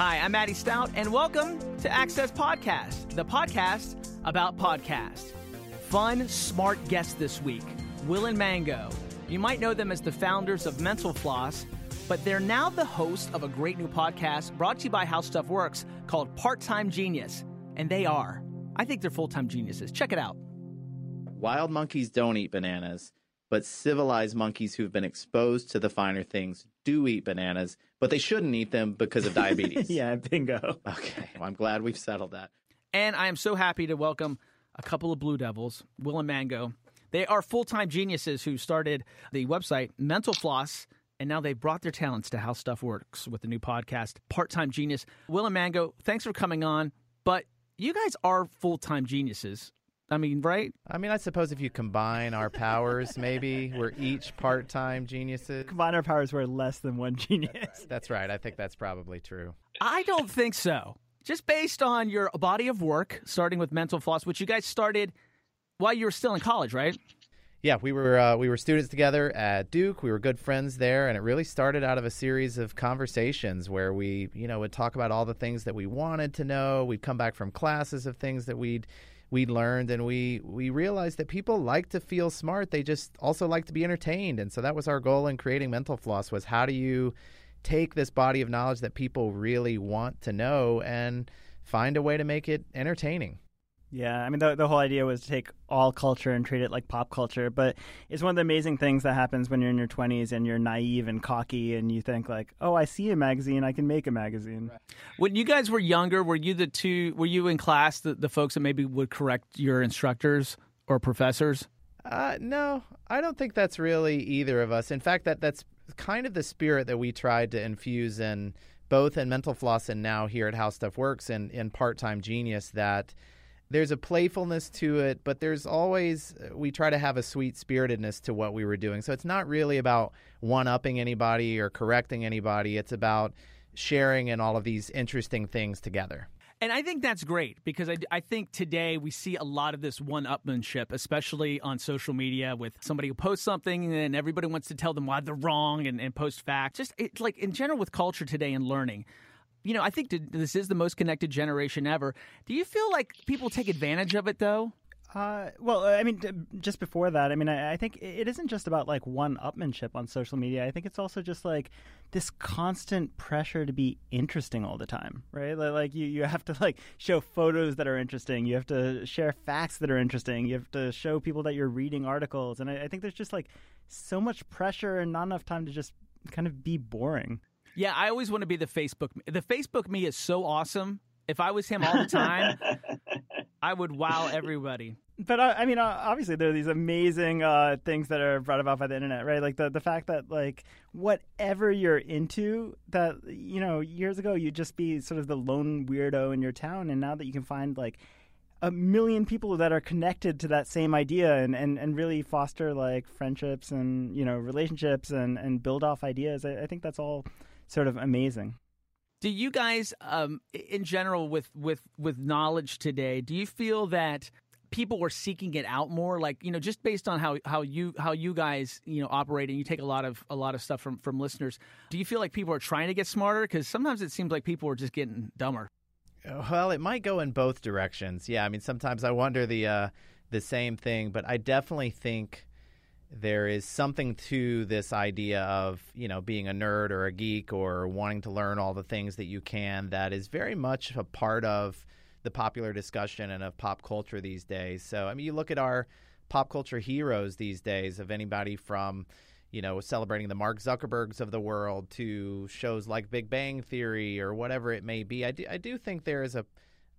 Hi, I'm Maddie Stout, and welcome to Access Podcast, the podcast about podcasts. Fun, smart guest this week, Will and Mango. You might know them as the founders of Mental Floss, but they're now the host of a great new podcast brought to you by How Stuff Works called Part Time Genius. And they are. I think they're full time geniuses. Check it out. Wild monkeys don't eat bananas, but civilized monkeys who've been exposed to the finer things do eat bananas, but they shouldn't eat them because of diabetes. yeah, bingo. Okay, well, I'm glad we've settled that. And I am so happy to welcome a couple of Blue Devils, Will and Mango. They are full time geniuses who started the website Mental Floss, and now they've brought their talents to how stuff works with the new podcast, Part Time Genius. Will and Mango, thanks for coming on. But you guys are full time geniuses. I mean, right? I mean, I suppose if you combine our powers, maybe we're each part time geniuses. Combine our powers, we're less than one genius. That's right. That's right. I think that's probably true. I don't think so. Just based on your body of work, starting with Mental Floss, which you guys started while you were still in college, right? Yeah, we were uh, we were students together at Duke. We were good friends there, and it really started out of a series of conversations where we, you know, would talk about all the things that we wanted to know. We'd come back from classes of things that we'd we learned and we we realized that people like to feel smart. They just also like to be entertained. And so that was our goal in creating mental floss was how do you take this body of knowledge that people really want to know and find a way to make it entertaining yeah, I mean, the, the whole idea was to take all culture and treat it like pop culture. But it's one of the amazing things that happens when you're in your 20s and you're naive and cocky and you think, like, oh, I see a magazine, I can make a magazine. Right. When you guys were younger, were you the two, were you in class, the, the folks that maybe would correct your instructors or professors? Uh, no, I don't think that's really either of us. In fact, that that's kind of the spirit that we tried to infuse in both in Mental Floss and now here at How Stuff Works and in Part Time Genius that – there's a playfulness to it, but there's always we try to have a sweet spiritedness to what we were doing. So it's not really about one upping anybody or correcting anybody. It's about sharing and all of these interesting things together. And I think that's great because I, I think today we see a lot of this one upmanship, especially on social media with somebody who posts something and everybody wants to tell them why they're wrong and, and post facts. Just it, like in general with culture today and learning you know, I think this is the most connected generation ever. Do you feel like people take advantage of it though? Uh, well, I mean, just before that, I mean, I, I, think it isn't just about like one upmanship on social media. I think it's also just like this constant pressure to be interesting all the time, right? Like you, you have to like show photos that are interesting. You have to share facts that are interesting. You have to show people that you're reading articles. And I, I think there's just like so much pressure and not enough time to just kind of be boring. Yeah, I always want to be the Facebook. The Facebook me is so awesome. If I was him all the time, I would wow everybody. But uh, I mean, uh, obviously, there are these amazing uh, things that are brought about by the internet, right? Like the the fact that like whatever you're into, that you know, years ago you'd just be sort of the lone weirdo in your town, and now that you can find like a million people that are connected to that same idea and, and, and really foster like friendships and you know relationships and, and build off ideas. I, I think that's all sort of amazing. Do you guys, um, in general, with with with knowledge today, do you feel that people were seeking it out more? Like you know, just based on how how you how you guys you know operate, and you take a lot of a lot of stuff from from listeners. Do you feel like people are trying to get smarter? Because sometimes it seems like people are just getting dumber. Well, it might go in both directions. Yeah, I mean, sometimes I wonder the uh, the same thing, but I definitely think there is something to this idea of you know being a nerd or a geek or wanting to learn all the things that you can that is very much a part of the popular discussion and of pop culture these days. So i mean you look at our pop culture heroes these days of anybody from you know celebrating the mark zuckerbergs of the world to shows like big bang theory or whatever it may be. I do, I do think there is a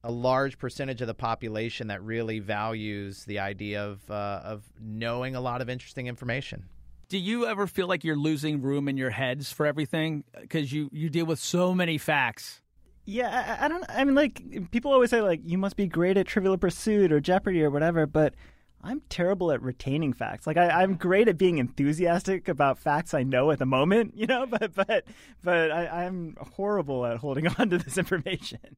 a large percentage of the population that really values the idea of uh, of knowing a lot of interesting information. Do you ever feel like you're losing room in your heads for everything because you you deal with so many facts? Yeah, I, I, don't. I mean, like people always say, like you must be great at Trivial Pursuit or Jeopardy or whatever, but I'm terrible at retaining facts. Like I, am great at being enthusiastic about facts I know at the moment, you know, but but but I, I'm horrible at holding on to this information.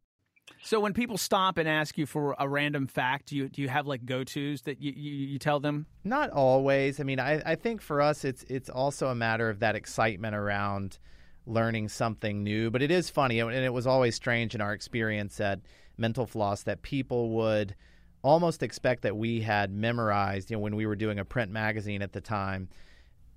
So when people stop and ask you for a random fact, do you do you have like go tos that you, you, you tell them? Not always. I mean, I, I think for us, it's it's also a matter of that excitement around learning something new. But it is funny, and it was always strange in our experience at Mental Floss that people would almost expect that we had memorized, you know, when we were doing a print magazine at the time,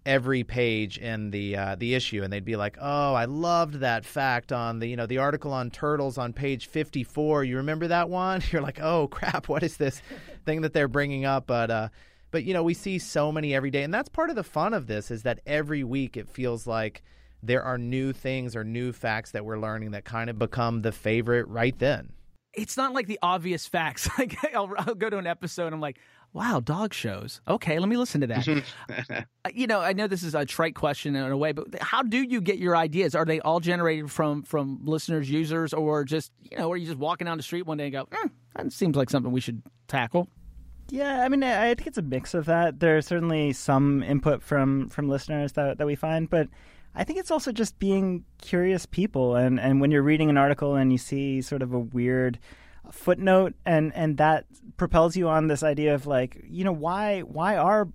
every page in the uh, the issue, and they'd be like, "Oh, I loved that fact on the you know the article on turtles on page 54. You remember that one?" You're like, "Oh crap, what is this thing that they're bringing up?" But uh, but you know, we see so many every day, and that's part of the fun of this is that every week it feels like there are new things or new facts that we're learning that kind of become the favorite right then. It's not like the obvious facts. Like I'll, I'll go to an episode, I'm like, wow, dog shows. Okay, let me listen to that. Uh, you know, I know this is a trite question in a way, but how do you get your ideas? Are they all generated from from listeners, users, or just you know, are you just walking down the street one day and go, eh, that seems like something we should tackle? Yeah, I mean, I think it's a mix of that. There's certainly some input from from listeners that that we find, but I think it's also just being curious people. And and when you're reading an article and you see sort of a weird footnote, and and that propels you on this idea of like, you know, why why are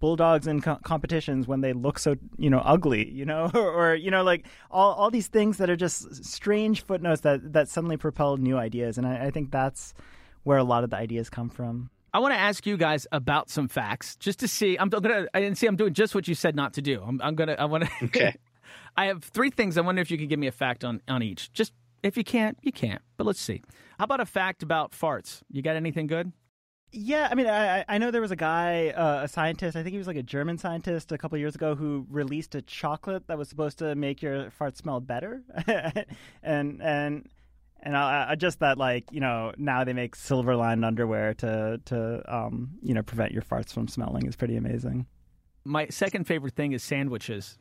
bulldogs in co- competitions when they look so you know ugly you know or, or, you know like all, all these things that are just strange footnotes that that suddenly propel new ideas and I, I think that's where a lot of the ideas come from I want to ask you guys about some facts, just to see. I'm gonna. I didn't see. I'm doing just what you said not to do. I'm, I'm gonna. I want to. Okay. I have three things. I wonder if you can give me a fact on on each. Just if you can't, you can't. But let's see. How about a fact about farts? You got anything good? Yeah, I mean, I I know there was a guy, uh, a scientist. I think he was like a German scientist a couple years ago who released a chocolate that was supposed to make your fart smell better, and and and I, I, just that like you know now they make silver lined underwear to to um, you know prevent your farts from smelling is pretty amazing. My second favorite thing is sandwiches.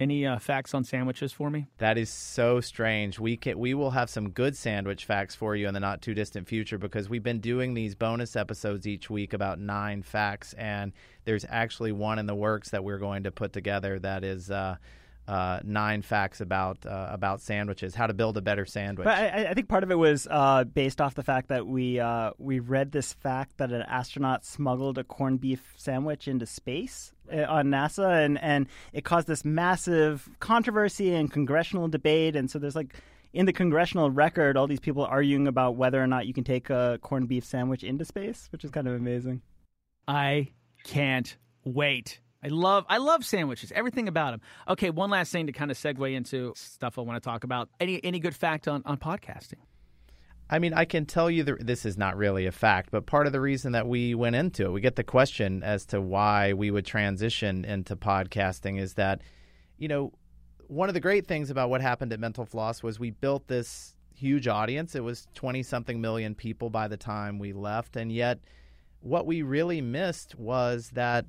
Any uh, facts on sandwiches for me? That is so strange. We can, we will have some good sandwich facts for you in the not too distant future because we've been doing these bonus episodes each week about nine facts, and there's actually one in the works that we're going to put together that is. Uh, uh, nine facts about uh, about sandwiches, how to build a better sandwich. But I, I think part of it was uh, based off the fact that we uh, we read this fact that an astronaut smuggled a corned beef sandwich into space uh, on NASA, and and it caused this massive controversy and congressional debate, and so there's like. In the congressional record, all these people arguing about whether or not you can take a corned beef sandwich into space, which is kind of amazing. I can't wait. I love I love sandwiches. Everything about them. Okay, one last thing to kind of segue into stuff I want to talk about. Any any good fact on on podcasting? I mean, I can tell you that this is not really a fact, but part of the reason that we went into it, we get the question as to why we would transition into podcasting is that, you know, one of the great things about what happened at Mental Floss was we built this huge audience. It was 20 something million people by the time we left. And yet, what we really missed was that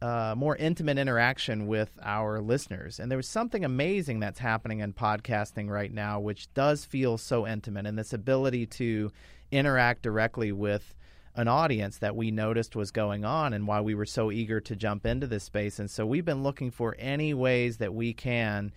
uh, more intimate interaction with our listeners. And there was something amazing that's happening in podcasting right now, which does feel so intimate, and this ability to interact directly with an audience that we noticed was going on and why we were so eager to jump into this space. And so we've been looking for any ways that we can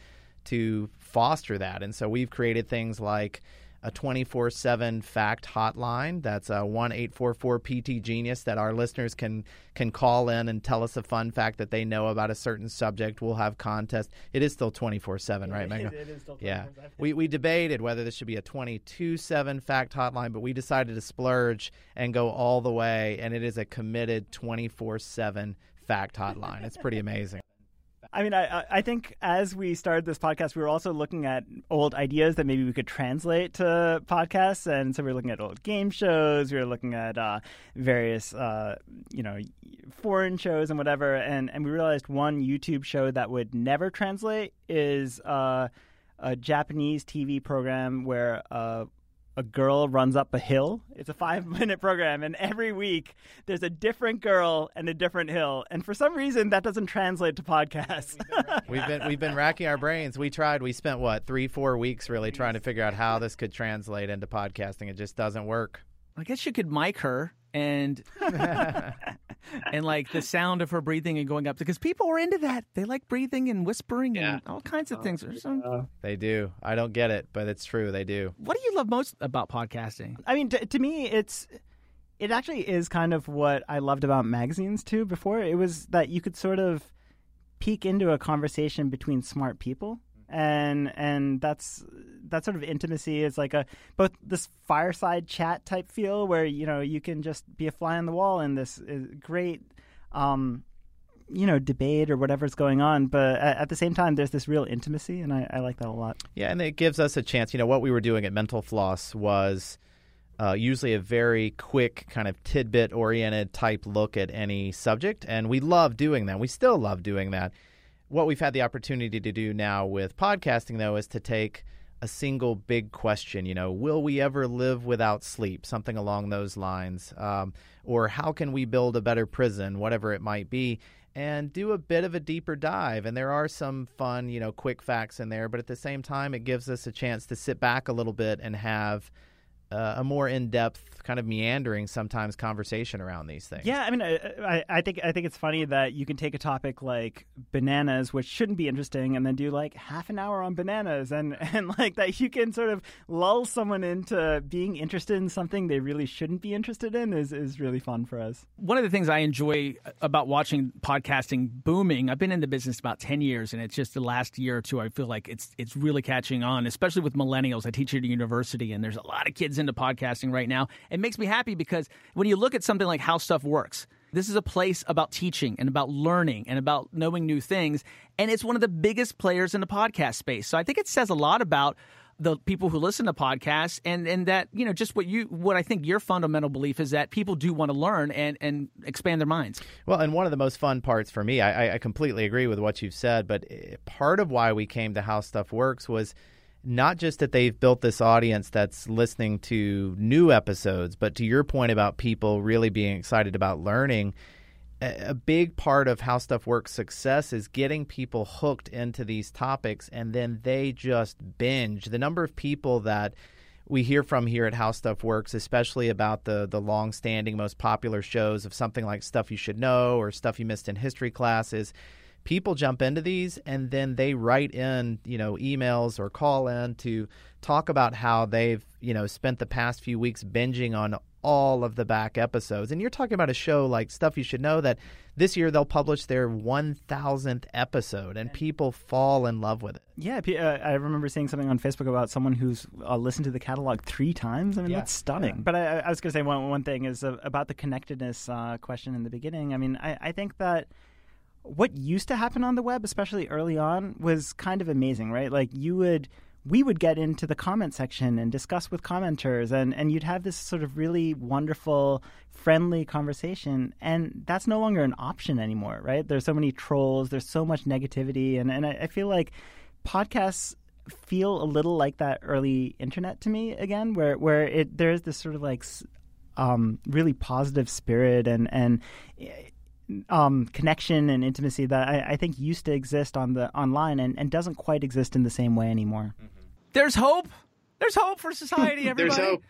to foster that. And so we've created things like a 24 7 fact hotline. That's a 1 844 PT Genius that our listeners can, can call in and tell us a fun fact that they know about a certain subject. We'll have contests. It is still 24 7, right, Megan? It is still Yeah. We, we debated whether this should be a 22 7 fact hotline, but we decided to splurge and go all the way, and it is a committed 24 7 fact hotline. It's pretty amazing. I mean, I, I think as we started this podcast, we were also looking at old ideas that maybe we could translate to podcasts, and so we were looking at old game shows. We were looking at uh, various, uh, you know, foreign shows and whatever, and and we realized one YouTube show that would never translate is uh, a Japanese TV program where uh, a girl runs up a hill. It's a five minute program, and every week there's a different girl and a different hill. And for some reason, that doesn't translate to podcasts. we've been we've been racking our brains. We tried. We spent what three four weeks really trying to figure out how this could translate into podcasting. It just doesn't work. I guess you could mic her and and like the sound of her breathing and going up because people are into that. They like breathing and whispering Yeah. and all kinds of things. There's some- They do. I don't get it, but it's true. They do. what do you love most about podcasting? I mean, to, to me, it's it actually is kind of what I loved about magazines too. Before it was that you could sort of peek into a conversation between smart people, and and that's that sort of intimacy is like a both this fireside chat type feel where you know you can just be a fly on the wall in this uh, great um, you know debate or whatever's going on but at, at, the same time there's this real intimacy and I, I, like that a lot. Yeah and it gives us a chance you know what we were doing at mental floss was uh, usually a very quick kind of tidbit oriented type look at any subject and we love doing that. We still love doing that what we've had the opportunity to do now with podcasting though is to take a single big question you know will we ever live without sleep something along those lines um, or how can we build a better prison whatever it might be and do a bit of a deeper dive. And there are some fun, you know, quick facts in there, but at the same time, it gives us a chance to sit back a little bit and have uh, a more in-depth kind of meandering sometimes conversation around these things. Yeah, I mean, I, I, think I think it's funny that you can take a topic like bananas, which shouldn't be interesting, and then do like half an hour on bananas, and and like that you can sort of lull someone into being interested in something they really shouldn't be interested in is is really fun for us. One of the things I enjoy about watching podcasting booming, I've been in the business about ten years, and it's just the last year or two I feel like it's it's really catching on, especially with millennials. I teach at a university, and there's a lot of kids into podcasting right now. It makes me happy because when you look at something like how stuff works, this is a place about teaching and about learning and about knowing new things. And it's one of the biggest players in the podcast space. So I think it says a lot about the people who listen to podcasts and, and that, you know, just what you what I think your fundamental belief is that people do want to learn and, and expand their minds. Well, and one of the most fun parts for me, I, I completely agree with what you've said, but eh, part of why we came to How Stuff Works was – not just that they've built this audience that's listening to new episodes, but to your point about people really being excited about learning, a big part of how stuff works success is getting people hooked into these topics and then they just binge. The number of people that we hear from here at How Stuff Works, especially about the the long standing, most popular shows of something like Stuff You Should Know or Stuff You Missed in History Classes people jump into these and then they write in, you know, emails or call in to talk about how they've, you know, spent the past few weeks binging on all of the back episodes. And you're talking about a show like Stuff You Should Know that this year they'll publish their 1000th episode and people fall in love with it. Yeah, uh, I remember seeing something on Facebook about someone who's uh, listened to the catalog three times. I mean, yeah. that's stunning. Yeah. But I, I was going to say one, one thing is uh, about the connectedness uh, question in the beginning. I mean, I, I think that what used to happen on the web, especially early on, was kind of amazing, right? Like you would we would get into the comment section and discuss with commenters and, and you'd have this sort of really wonderful friendly conversation and that's no longer an option anymore right there's so many trolls there's so much negativity and, and I, I feel like podcasts feel a little like that early internet to me again where where it there's this sort of like um, really positive spirit and and um, connection and intimacy that I, I, think used to exist on the online and, and doesn't quite exist in the same way anymore. Mm-hmm. There's hope. There's hope for society. Everybody. there's hope.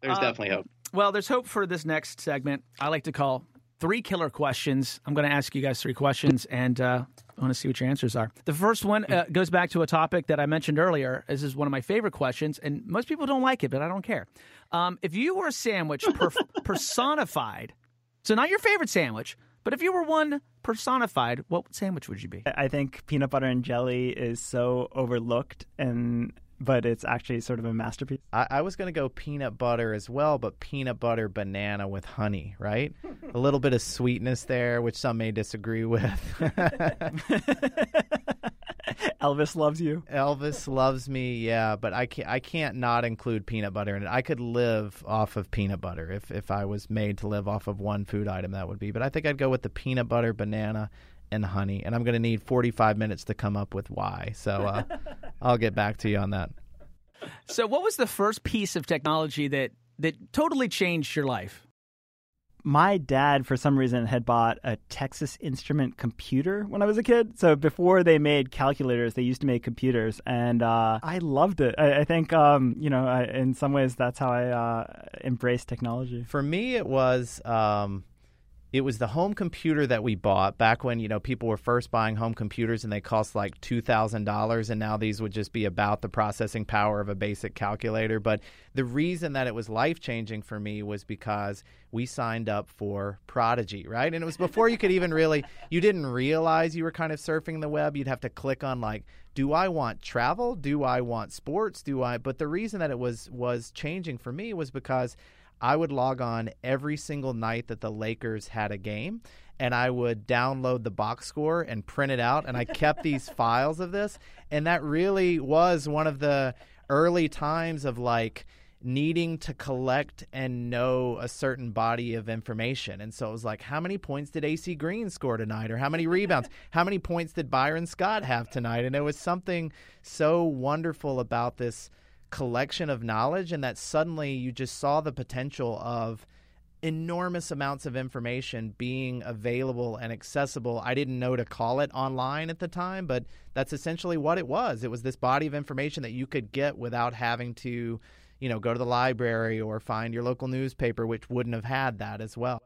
There's uh, definitely hope. Well, there's hope for this next segment. I like to call three killer questions. I'm going to ask you guys three questions, and uh, I want to see what your answers are. The first one uh, goes back to a topic that I mentioned earlier. This is one of my favorite questions, and most people don't like it, but I don't care. Um, if you were a sandwich per- personified, so not your favorite sandwich, but if you were one personified, what sandwich would you be? I think peanut butter and jelly is so overlooked and but it's actually sort of a masterpiece. I, I was going to go peanut butter as well, but peanut butter banana with honey, right? a little bit of sweetness there, which some may disagree with. Elvis loves you. Elvis loves me, yeah, but I can't. I can't not include peanut butter in it. I could live off of peanut butter if if I was made to live off of one food item. That would be. But I think I'd go with the peanut butter, banana, and honey. And I'm going to need 45 minutes to come up with why. So uh, I'll get back to you on that. So, what was the first piece of technology that that totally changed your life? My dad, for some reason, had bought a Texas Instrument computer when I was a kid. So before they made calculators, they used to make computers, and uh, I loved it. I, I think, um, you know, I, in some ways, that's how I uh, embraced technology. For me, it was. Um, it was the home computer that we bought back when you know people were first buying home computers and they cost like two thousand dollars, and now these would just be about the processing power of a basic calculator. But the reason that it was life changing for me was because we signed up for Prodigy, right? And it was before you could even really, you didn't realize you were kind of surfing the web. You'd have to click on like, do I want travel? Do I want sports? Do I? But the reason that it was was changing for me was because I would log on every single night that the Lakers had a game and I would download the box score and print it out. And I kept these files of this. And that really was one of the early times of like, needing to collect and know a certain body of information. And so it was like, how many points did AC Green score tonight? Or how many rebounds? how many points did Byron Scott have tonight? And it was something so wonderful about this collection of knowledge and that suddenly you just saw the potential of enormous amounts of information being available and accessible. I didn't know to call it online at the time, but that's essentially what it was. It was this body of information that you could get without having to, you know, go to the library or find your local newspaper, which wouldn't have had that as well.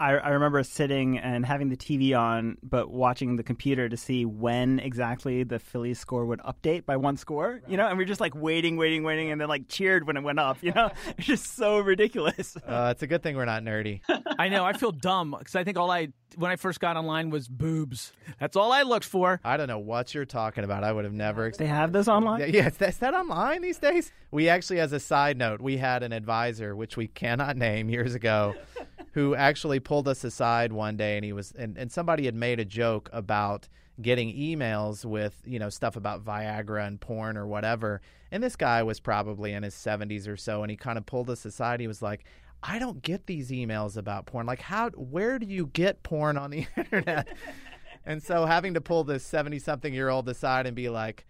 I, I, remember sitting and having the TV on, but watching the computer to see when exactly the Phillies score would update by one score. You know, and we are just like waiting, waiting, waiting, and then like cheered when it went up. You know, it's just so ridiculous. Uh, it's a good thing we're not nerdy. I know. I feel dumb because I think all I when I first got online was boobs. That's all I looked for. I don't know what you're talking about. I would have never. They have this online. Yeah, yeah, is that online these days? We actually, as a side note, we had an advisor, which we cannot name, years ago who actually pulled us aside one day and he was and, and somebody had made a joke about getting emails with you know stuff about Viagra and porn or whatever. And this guy was probably in his 70s or so and he kind of pulled us aside. He was like I don't get these emails about porn. Like how where do you get porn on the internet? And so having to pull this 70 something year old aside and be like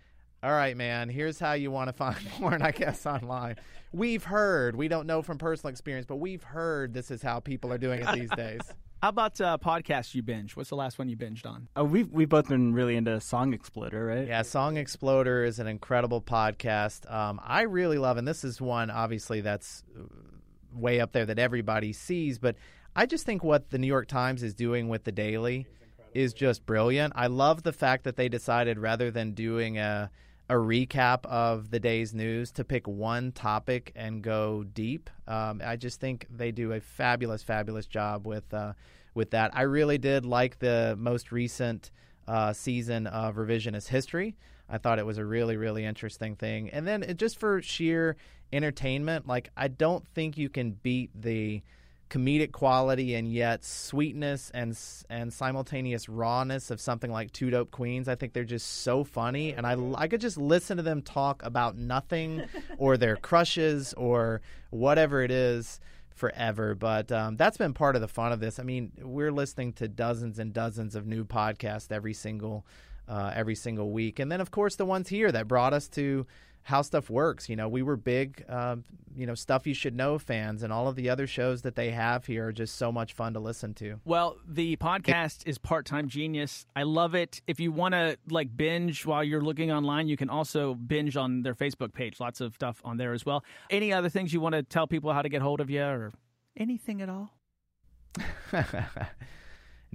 all right, man, here's how you want to find porn, I guess, online. We've heard, we don't know from personal experience, but we've heard this is how people are doing it these days. How about uh, podcasts you binge? What's the last one you binged on? Oh, we've we've both been really into Song Exploder, right? Yeah, Song Exploder is an incredible podcast. Um, I really love, and this is one obviously that's uh, way up there that everybody sees. But I just think what the New York Times is doing with the Daily is just brilliant. I love the fact that they decided rather than doing a a recap of the day's news to pick one topic and go deep. Um, I just think they do a fabulous, fabulous job with uh, with that. I really did like the most recent uh, season of Revisionist History. I thought it was a really, really interesting thing. And then it, just for sheer entertainment, like I don't think you can beat the comedic quality and yet sweetness and and simultaneous rawness of something like Two Dope Queens. I think they're just so funny, and I I could just listen to them talk about nothing or their crushes or whatever it is forever. But um, that's been part of the fun of this. I mean, we're listening to dozens and dozens of new podcasts every single uh, every single week, and then of course the ones here that brought us to how stuff works. You know, we were big, uh, you know, stuff you should know fans, and all of the other shows that they have here are just so much fun to listen to. Well, the podcast is Part Time Genius. I love it. If you want to like binge while you're looking online, you can also binge on their Facebook page. Lots of stuff on there as well. Any other things you want to tell people how to get hold of you, or anything at all?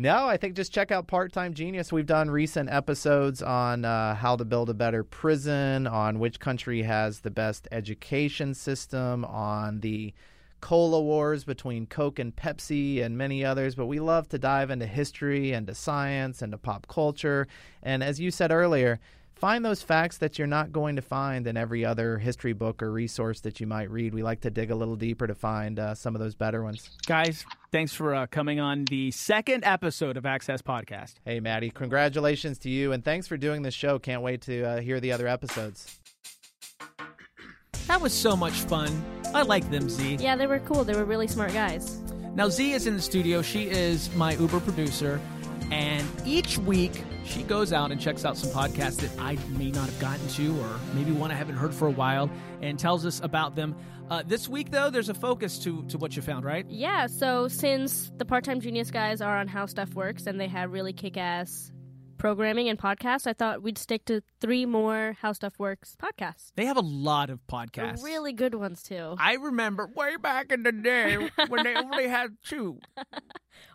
No, I think just check out Part Time Genius. We've done recent episodes on uh, how to build a better prison, on which country has the best education system, on the cola wars between Coke and Pepsi, and many others. But we love to dive into history and to science and to pop culture. And as you said earlier, find those facts that you're not going to find in every other history book or resource that you might read. We like to dig a little deeper to find uh, some of those better ones. Guys, thanks for uh, coming on the second episode of Access Podcast. Hey, Maddie, congratulations to you, and thanks for doing this show. Can't wait to uh, hear the other episodes. That was so much fun. I like them, Z. Yeah, they were cool. They were really smart guys. Now, Z is in the studio. She is my Uber producer. And each week, she goes out and checks out some podcasts that I may not have gotten to, or maybe one I haven't heard for a while, and tells us about them. Uh, this week, though, there's a focus to, to what you found, right? Yeah, so since the Part Time Genius guys are on How Stuff Works and they have really kick ass programming and podcasts, I thought we'd stick to three more How Stuff Works podcasts. They have a lot of podcasts. Really good ones too. I remember way back in the day when they only had two.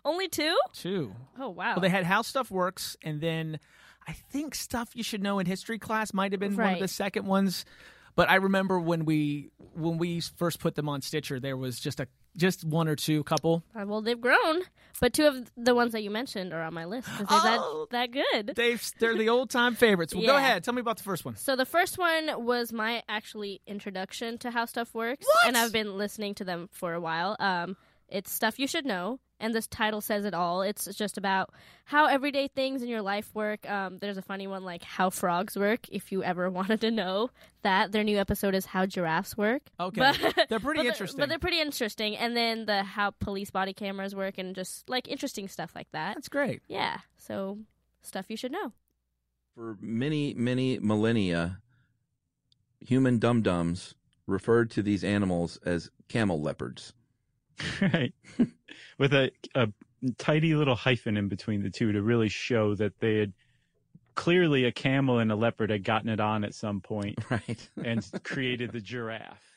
Only two? Two. Oh wow. Well, they had How Stuff Works, and then I think Stuff You Should Know in History class might have been one of the second ones. But I remember when we when we first put them on Stitcher, there was just a just one or two couple. Uh, well, they've grown, but two of the ones that you mentioned are on my list because they're Oh. that, that good. They've, they're the old time favorites. Well, go ahead, tell me about the first one. So the first one was my actually introduction to how stuff works, What? and I've been listening to them for a while. Um, it's stuff you should know, and this title says it all. It's just about how everyday things in your life work. Um, there's a funny one like how frogs work. If you ever wanted to know that, their new episode is how giraffes work. Okay, But- they're pretty but interesting. but they're pretty interesting. And then the how police body cameras work, and just like interesting stuff like that. That's great. Yeah, so stuff you should know. For many, many millennia, human dum dums referred to these animals as camel leopards. right with a, a tidy little hyphen in between the two to really show that they had clearly a camel and a leopard had gotten it on at some point Right. and created the giraffe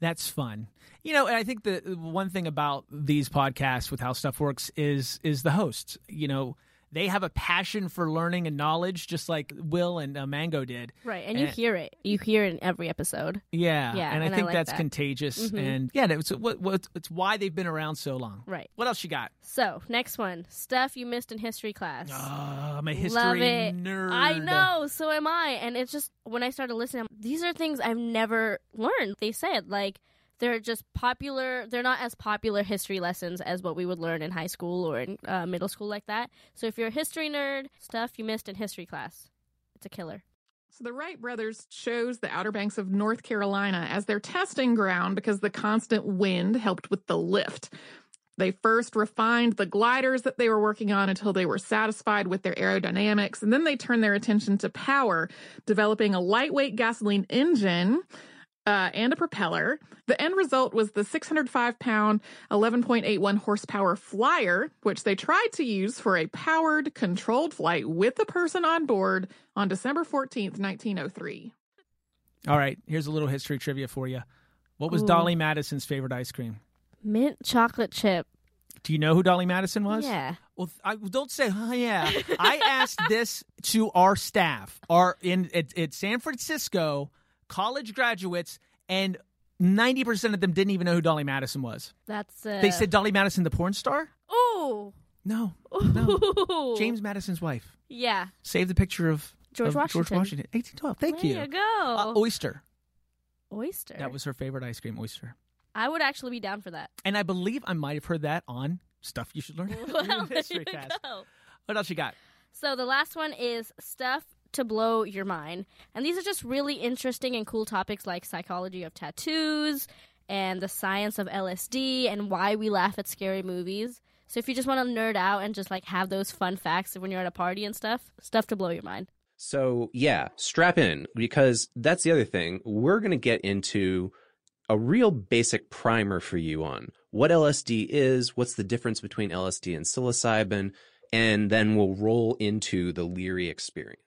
That's fun. You know, and I think the one thing about these podcasts with how stuff works is is the hosts. You know, they have a passion for learning and knowledge, just like Will and uh, Mango did. Right, and you And- hear it. You hear it in every episode. Yeah, Yeah, and I and I think like that's that. contagious. Mhm. And yeah, it's what, what it's why they've been around so long. Right. What else you got? So, next one. Stuff you missed in history class. Oh, I'm a history Love it. nerd. I know, so am I. And it's just when I started listening, these are things I've never learned. They said like they're just popular. They're not as popular history lessons as what we would learn in high school or in uh, middle school like that. So if you're a history nerd, stuff you missed in history class, it's a killer. So the Wright brothers chose the Outer Banks of North Carolina as their testing ground because the constant wind helped with the lift. They first refined the gliders that they were working on until they were satisfied with their aerodynamics, and then they turned their attention to power, developing a lightweight gasoline engine uh, and a propeller. The end result was the 605 pound, 11.81 horsepower Flyer, which they tried to use for a powered, controlled flight with a person on board on December 14th, 1903. All right, here's a little history trivia for you. What was Ooh. Dolly Madison's favorite ice cream? Mint chocolate chip. Do you know who Dolly Madison was? Yeah. Well, I don't say, oh, yeah. I asked this to our staff, our in at, at San Francisco college graduates, and ninety percent of them didn't even know who Dolly Madison was. That's uh They said Dolly Madison, the porn star. "Oh, No, Ooh. James Madison's wife. Yeah, Save the picture of George of Washington. George Washington, eighteen twelve. Thank there you. There you go. Uh, oyster. Oyster. That was her favorite ice cream, oyster. I would actually be down for that. And I believe I might have heard that on stuff you should learn. well, there you go. What else you got? So the last one is stuff to blow your mind. And these are just really interesting and cool topics like psychology of tattoos and the science of LSD and why we laugh at scary movies. So if you just want to nerd out and just like have those fun facts when you're at a party and stuff, stuff to blow your mind. So, yeah, strap in because that's the other thing. We're going to get into a real basic primer for you on what LSD is, what's the difference between LSD and psilocybin, and then we'll roll into the Leary experience.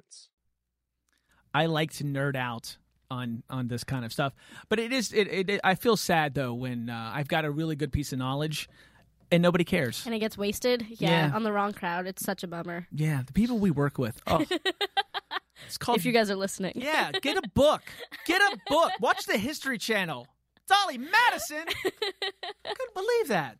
I like to nerd out on on this kind of stuff, but it is it. it, it I feel sad though when uh, I've got a really good piece of knowledge and nobody cares. And it gets wasted. Yeah, Yeah. on the wrong crowd. It's such a bummer. Yeah, the people we work with. Oh, it's called. if you guys are listening. yeah, get a book. Get a book. Watch the History Channel. Dolly Madison. Couldn't believe that.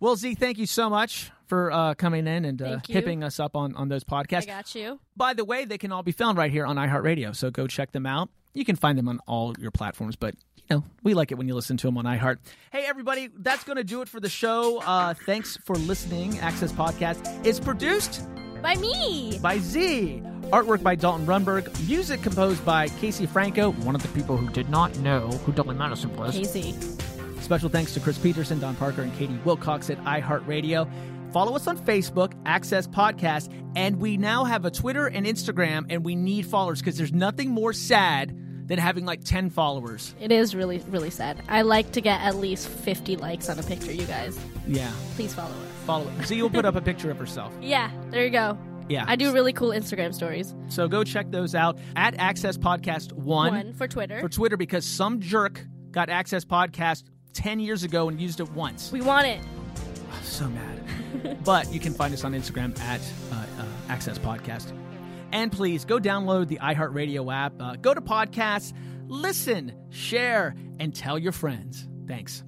Well, Z, thank you so much for uh, coming in and uh, hipping us up on, on those podcasts. I got you. By the way, they can all be found right here on iHeartRadio, so go check them out. You can find them on all your platforms, but you know we like it when you listen to them on iHeart. Hey, everybody, that's going to do it for the show. Uh, thanks for listening. Access Podcast is produced By me. by Z. Artwork by Dalton Runberg. Music composed by Casey Franco, one of the people who did not know who Dolly Madison was. Casey. Special thanks to Chris Peterson, Don Parker, and Katie Wilcox at iHeartRadio. Follow us on Facebook, Access Podcast, and we now have a Twitter and Instagram, and we need followers because there's nothing more sad than having like 10 followers. It is really, really sad. I like to get at least 50 likes on a picture, you guys. Yeah, Please follow us. follow it. Z will put up a picture of herself. Yeah, there you go. Yeah. I do really cool Instagram stories. So go check those out at Access Podcast One, One for Twitter. for Twitter because some jerk got Access Podcast ten years ago and used it once. we want it. So mad. but you can find us on Instagram at uh, uh, Access Podcast. And please go download the iHeartRadio app. Uh, go to podcasts, listen, share, and tell your friends. Thanks.